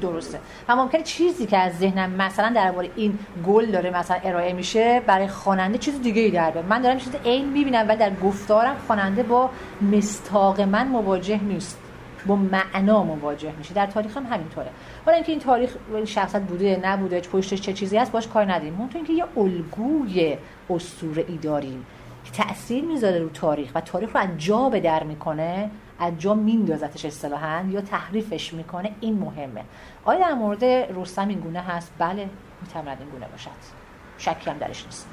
درسته. و ممکنه چیزی که از ذهنم مثلا درباره این گل داره مثلا ارائه میشه برای خواننده چیز دیگه ای در من دارم چیز عین می‌بینم ولی در گفتارم خواننده با مستاق من مواجه نیست. با معنا مواجه میشه. در تاریخ هم همینطوره. حالا اینکه این تاریخ شخصت بوده نبوده پشتش چه چیزی هست باش کار نداریم. اون اینکه یه الگوی اسطوره ای داریم که تاثیر می‌ذاره رو تاریخ و تاریخ رو از جا به در می‌کنه از جا میندازتش اصطلاحا یا تحریفش می‌کنه این مهمه. آیا در مورد رستم این گونه هست؟ بله می‌تواند این گونه باشد. شکی هم درش نیست.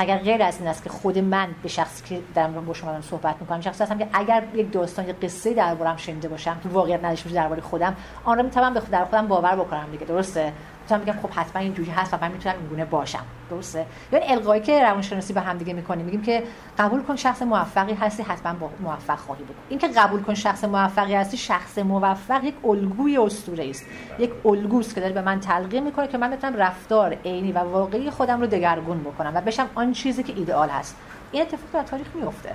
مگر غیر از این است که خود من به شخصی که دارم با شما صحبت می‌کنم شخصی هستم که اگر یک داستان یک قصه دربارم شنیده باشم که واقعیت نداشته باشه درباره خودم آن را می‌تونم به در خودم باور بکنم دیگه درسته؟ می‌تونم بگم خب حتما اینجوری هست و من می‌تونم این گونه باشم. درسته؟ یعنی القایی که روانشناسی به هم دیگه می‌کنیم میگیم که قبول کن شخص موفقی هستی حتما موفق خواهی بود. این که قبول کن شخص موفقی هستی شخص موفق یک الگوی اسطوره است. یک الگوست که داره به من تلقین می‌کنه که من بتونم رفتار عینی و واقعی خودم رو دگرگون بکنم و بشم آن چیزی که ایدئال هست. این اتفاق در تاریخ میفته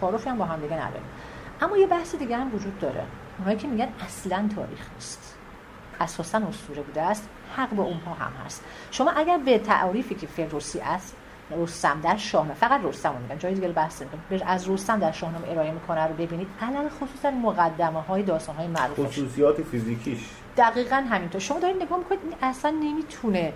تعارفی هم با هم دیگه نداریم. اما یه بحث دیگه هم وجود داره. اونایی که میگن اصلا تاریخ نیست. اساسا اسطوره بوده است. حق با اونها هم هست. شما اگر به تعریفی که فردوسی است رستم در شاهنامه فقط رستم رو میگن جای دیگه بحث نمی‌کنم از رستم در شاهنامه ارائه می‌کنه رو ببینید. علل خصوصا مقدمه های داستان های معروف خصوصیات فیزیکیش. دقیقا همینطور. شما دارید نگاه می‌کنید اصلا نمی‌تونه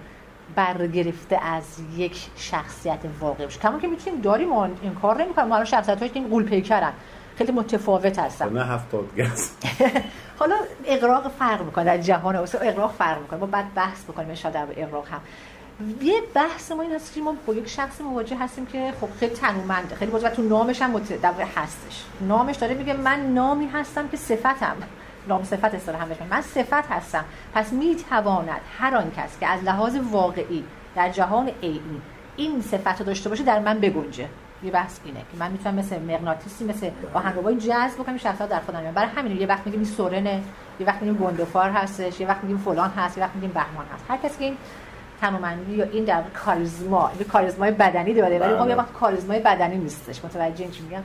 برگرفته از یک شخصیت واقعی باشه. کما که می‌تونیم داریم ما این کار نمی‌کنیم. ما الان شخصیت هایی که قول پیکرن. خیلی متفاوت هستن نه هفتاد حالا اقراق فرق می‌کنه. در جهان اوسط اقراق فرق می‌کنه. ما بعد بحث بکنیم ان در اقراق هم. یه بحث ما این هست که ما با یک شخص مواجه هستیم که خب خیلی تنومنده خیلی بازم تو نامش هم متدور هستش. نامش داره میگه من نامی هستم که صفتم. نام صفت اصطلاح هم من صفت هستم. پس می‌تواند هر آن کس که از لحاظ واقعی در جهان عینی این صفت رو داشته باشه در من بگنجه. یه بحث اینه که من می‌تونم مثل مغناطیسی مثل آهنگربای جذب بکنم شخصا در خودم. برای همین یه وقت میگیم این سورنه یه وقت میگیم گندفار هستش یه وقت میگیم فلان هست یه وقت میگیم بهمان هست. هر کسی که این تمامندی یا این در کاریزما این کاریزمای بدنی داره ولی خب یه وقت کاریزمای بدنی نیستش. متوجه این چی میگم؟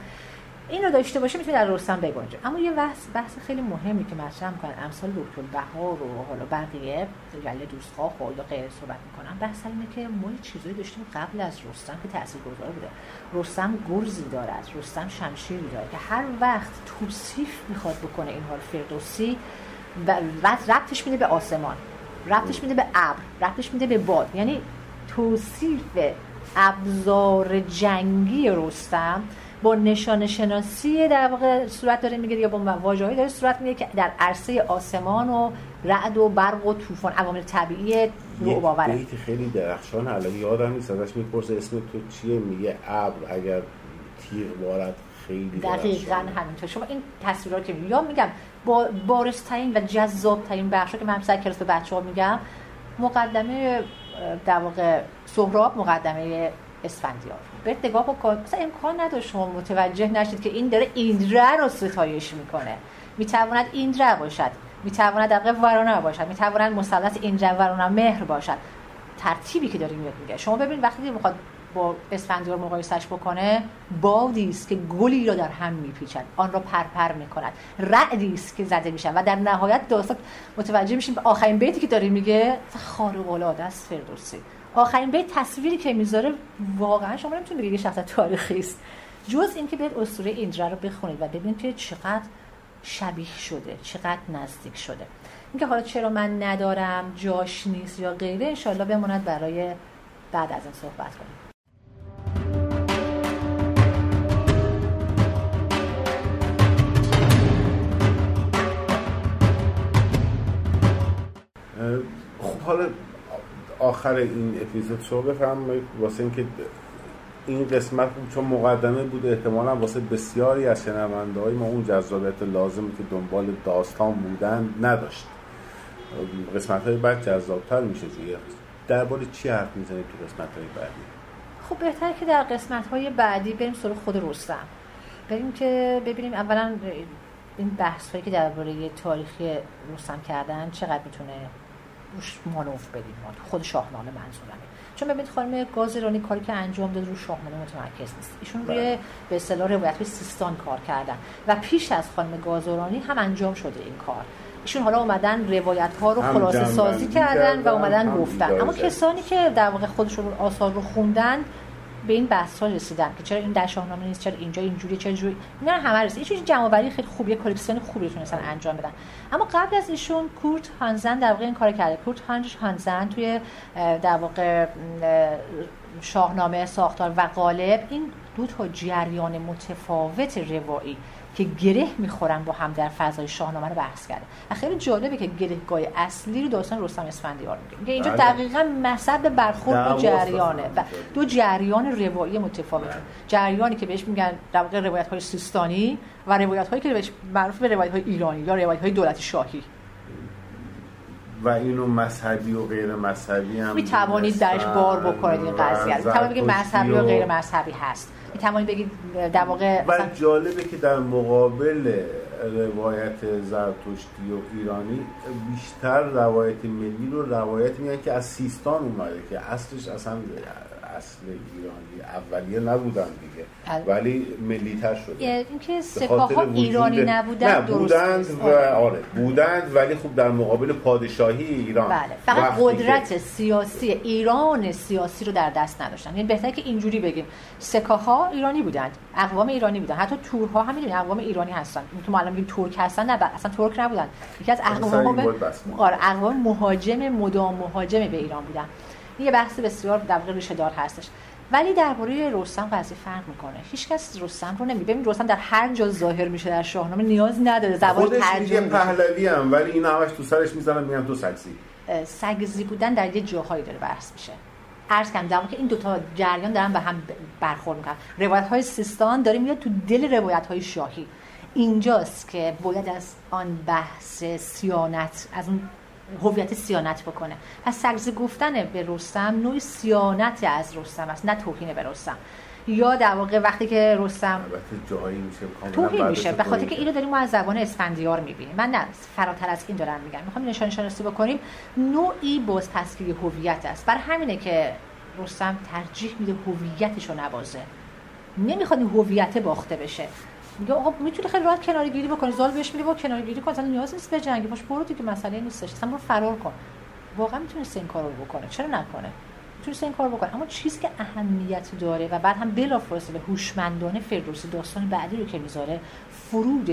این رو داشته باشه می‌تونه در رستم بگنجه. اما یه بحث بحث خیلی مهمی که مطرح می‌کنن. امثال دکتر بهار و حالا بقیه جله دوستخواه و غیر صحبت می‌کنن. بحث اینه که ما چیزایی داشتیم قبل از رستم که تاثیرگذار بوده. رستم گرزی دارد رستم شمشیری داره که هر وقت توصیف می‌خواد بکنه این حال فردوسی و ربطش میده به آسمان. ربطش میده به ابر. ربطش میده به باد. یعنی توصیف ابزار جنگی رستم با نشان شناسی در واقع صورت داره میگه یا با واژه‌ای داره صورت میگه که در عرصه آسمان و رعد و برق و طوفان عوامل طبیعی رو باوره. خیلی درخشان الان یادم نیست ازش می‌پرسه اسم تو چیه؟ میگه ابر اگر تیغ بارد خیلی دقیقا همینطور. شما این تصویرات که یا میگم با بارسترین و جذابترین بخش که من سر کلاس به بچه ها میگم مقدمه در واقع سهراب مقدمه اسفندیار. به نگاه بکن. مثلا امکان نداشت شما متوجه نشید که این داره ایندره رو ستایش می‌کنه. می‌تواند ایندره باشد. می‌تواند در ورانه باشد. می‌تواند مثلث ایندره ورانه مهر باشد. ترتیبی که داریم میگه. شما ببین وقتی می‌خواد با اسفندیار مقایسش بکنه بادی است که گلی را در هم میپیچد. آن را پرپر می‌کند. رعدی است که زده میشن و در نهایت داستان متوجه میشیم به آخرین بیتی که داره میگه. خارق العاده است فردوسی. آخرین بیت تصویری که می‌ذاره واقعا شما نمی‌تونید بگید شخص تاریخی است. جز اینکه بیاید اسطوره ایندرا رو بخونید و ببینید که چقدر شبیه شده چقدر نزدیک شده. اینکه حالا چرا من ندارم جاش نیست یا غیره انشالله بماند برای بعد از این صحبت کنیم. خب حالا آخر این اپیزود شو بفرمایید واسه اینکه این قسمت چون مقدمه بود احتمالا واسه بسیاری از شنونده های ما اون جذابیت لازمی که دنبال داستان بودن نداشت. قسمت های بعد جذابتر میشه دیگه درباره چی حرف می‌زنید تو قسمت های بعدی؟ خب بهتر که در قسمت های بعدی بریم سر خود رستم. بریم که ببینیم اولا این بحث هایی که درباره تاریخی رستم کردن چقدر می‌تونه روش مانوف بدیم خود شاهنامه منظورمه. چون ببینید خانم گازرانی کاری که انجام داد رو شاهنامه متمرکز نیست. ایشون روی بله. به اصطلاح روایت سیستان کار کردن. و پیش از خانم گازرانی هم انجام شده این کار. ایشون حالا اومدن روایت ها رو خلاصه سازی کردن و اومدن گفتن. اما کسانی که در واقع خودشون آثار رو خوندن به این بحث ها رسیدن که چرا این در شاهنامه نیست چرا اینجا اینجوری چرا جوری اینا همه رسید این جمع آوری خیلی خوبیه کلکسیون خوبی تونستن انجام بدن. اما قبل از ایشون کورت هانزن در واقع این کار کرده. کورت هانزن توی در واقع شاهنامه ساختار و غالب این دو تا جریان متفاوت روایی که گره می‌خورن با هم در فضای شاهنامه رو بحث کرده و خیلی جالبه که گرهگاه اصلی رو داستان رستم اسفندیار میگه. اینجا بله. دقیقا مصب برخورد دو جریانه و دو جریان روایی متفاوت جریانی که بهش میگن در واقع روایت های سیستانی و روایت هایی که بهش معروف به روایت های ایرانی یا روایت های دولت شاهی. و اینو مذهبی و غیر مذهبی هم می توانید درش بار بکنید این قضیه می توانید مذهبی و غیر مذهبی هست. می توانید بگید در واقع و جالبه که در مقابل روایت زرتشتی و ایرانی بیشتر روایت ملی رو روایت میگن که از سیستان اومده که اصلش اصلا اصل ایرانی اولیه نبودن دیگه. بله. ولی ملی تر شده اینکه سپاه ایرانی نبودن نه بودند و آره. آره بودند ولی خب در مقابل پادشاهی ایران بله فقط قدرت سیاسی ایران سیاسی رو در دست نداشتن. یعنی بهتره که اینجوری بگیم. سکاها ایرانی بودند اقوام ایرانی بودن. حتی تورها هم می‌دونید اقوام ایرانی هستن. تو ما الان میگیم ترک هستن نه اصلا ترک نبودن. یکی از اقوام آره اقوام مهاجم مدام مهاجم به ایران بودن. یه بحث بسیار در واقع ریشه دار هستش. ولی درباره رستم قضیه فرق می‌کنه. هیچکس رستم رو نمی ببین رستم در هر جا ظاهر میشه در شاهنامه نیاز نداره زبان ترجمه پهلوی هم ولی این همش تو سرش می‌زنن میگن تو سگزی. سگزی بودن در یه جاهایی داره بحث میشه. عرض کردم در که این دوتا جریان دارن به هم برخورد می‌کنن. روایت های سیستان داره میاد تو دل روایت های شاهی. اینجاست که باید از آن بحث سیانت از اون هویت سیانت بکنه. پس سگزی گفتن به رستم نوعی سیانت از رستم است نه توهین به رستم. یا در واقع وقتی که رستم جایی میشه توهین میشه به خاطر که اینو داریم ما از زبان اسفندیار می‌بینیم. من نه فراتر از این دارم میگم. می‌خوام نشان شناسی بکنیم. نوعی باز تصویر هویت است. بر همینه که رستم ترجیح میده هویتش رو نبازه نمی‌خواد این هویت باخته بشه. میگه آقا می‌تونی خیلی راحت کناری گیری بکنی. زال بهش میگه با کناری گیری کن. اصلا نیاز نیست به باش برو که مسئله نیستش. اصلا برو فرار کن. واقعا می‌تونست این کارو بکنه. چرا نکنه؟ می‌تونست این کارو بکنه. اما چیزی که اهمیت داره و بعد هم بلافاصله هوشمندانه فردوسی داستان بعدی رو که می‌ذاره فرود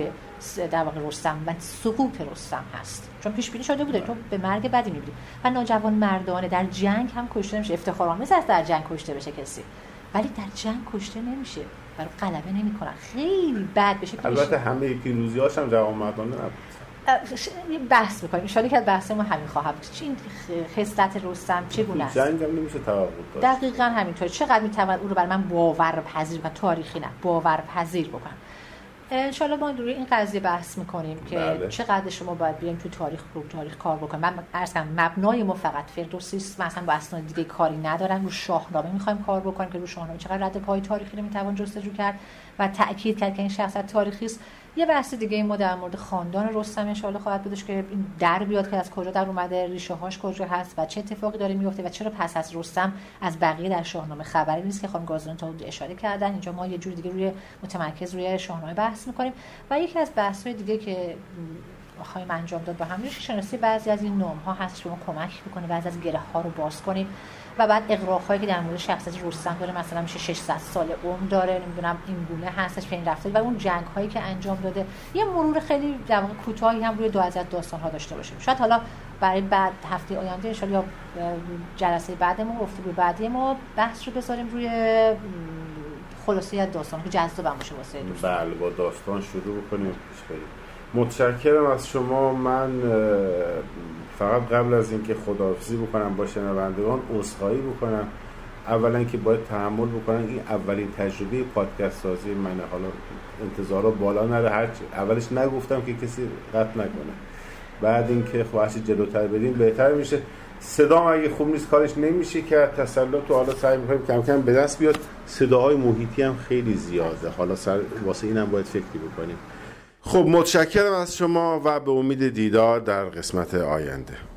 در واقع رستم و سقوط رستم هست. چون پیش بینی شده بوده. تو به مرگ بدی می‌بینی. و ناجوان مردانه در جنگ هم کشته نمیشه. افتخارآمیز است در جنگ کشته بشه کسی. ولی در جنگ کشته نمیشه. برای غلبه نمی‌کنن. خیلی بد بشه البته همه یکی روزی هاشم جوان مردانه نبود بحث می‌کنیم. ان که بحث ما همین خواهد بود. چه این خصلت رستم چگونه است؟ جنگ هم نمیشه توقع داشت. دقیقاً همینطور چقدر می‌تواند او رو برای من باورپذیر و تاریخی نه باورپذیر بکنم. انشالله ما روی این قضیه بحث می‌کنیم که بله. چقدر شما باید بیایم تو تاریخ رو تاریخ کار بکنیم. من ارز مبنای ما فقط فردوسی است. مثلا با اسناد دیگه کاری ندارن رو شاهنامه می‌خوایم کار بکنیم که رو شاهنامه چقدر رد پای تاریخی رو می‌توان جستجو کرد و تاکید کرد که این شخصیت تاریخی است. یه بحث دیگه ما در مورد خاندان رستم ان خواهد بودش که این در بیاد که از کجا در اومده ریشه هاش کجا هست و چه اتفاقی داره میفته و چرا پس از رستم از بقیه در شاهنامه خبری نیست که خانم گازران تا اشاره کردن. اینجا ما یه جور دیگه روی متمرکز روی شاهنامه بحث می‌کنیم و یکی از بحث دیگه که خواهیم انجام داد با هم شناسی بعضی از این نام ها هست که ما کمک می‌کنه بعضی از گره ها رو باز کنیم و بعد اقراقایی که در مورد شخصیت رستم داره مثلا میشه 600 سال عمر داره نمی‌دونم این گونه هستش این رفته. و اون جنگ هایی که انجام داده یه مرور خیلی در کوتاهی هم روی دو از داستان ها داشته باشیم. شاید حالا برای بعد هفته آینده ان یا جلسه بعد ما به بعدی ما بحث رو بذاریم روی خلاصه از داستان که جذاب باشه واسه بله با داستان شروع کنیم متشکرم از شما. من فقط قبل از اینکه خداحافظی بکنم با شنوندگان عذرخواهی بکنم. اولا که باید تحمل بکنم این اولین تجربه پادکست سازی منه. حالا انتظارا بالا نره هر اولش نگفتم که کسی قطع نکنه. بعد اینکه خب هرچی جلوتر بدیم بهتر میشه. صدا اگه خوب نیست کارش نمیشه که تسلط و حالا سعی می‌کنیم کم کم به دست بیاد. صداهای محیطی هم خیلی زیاده. حالا سر واسه اینم باید فکری بکنیم. خب متشکرم از شما و به امید دیدار در قسمت آینده.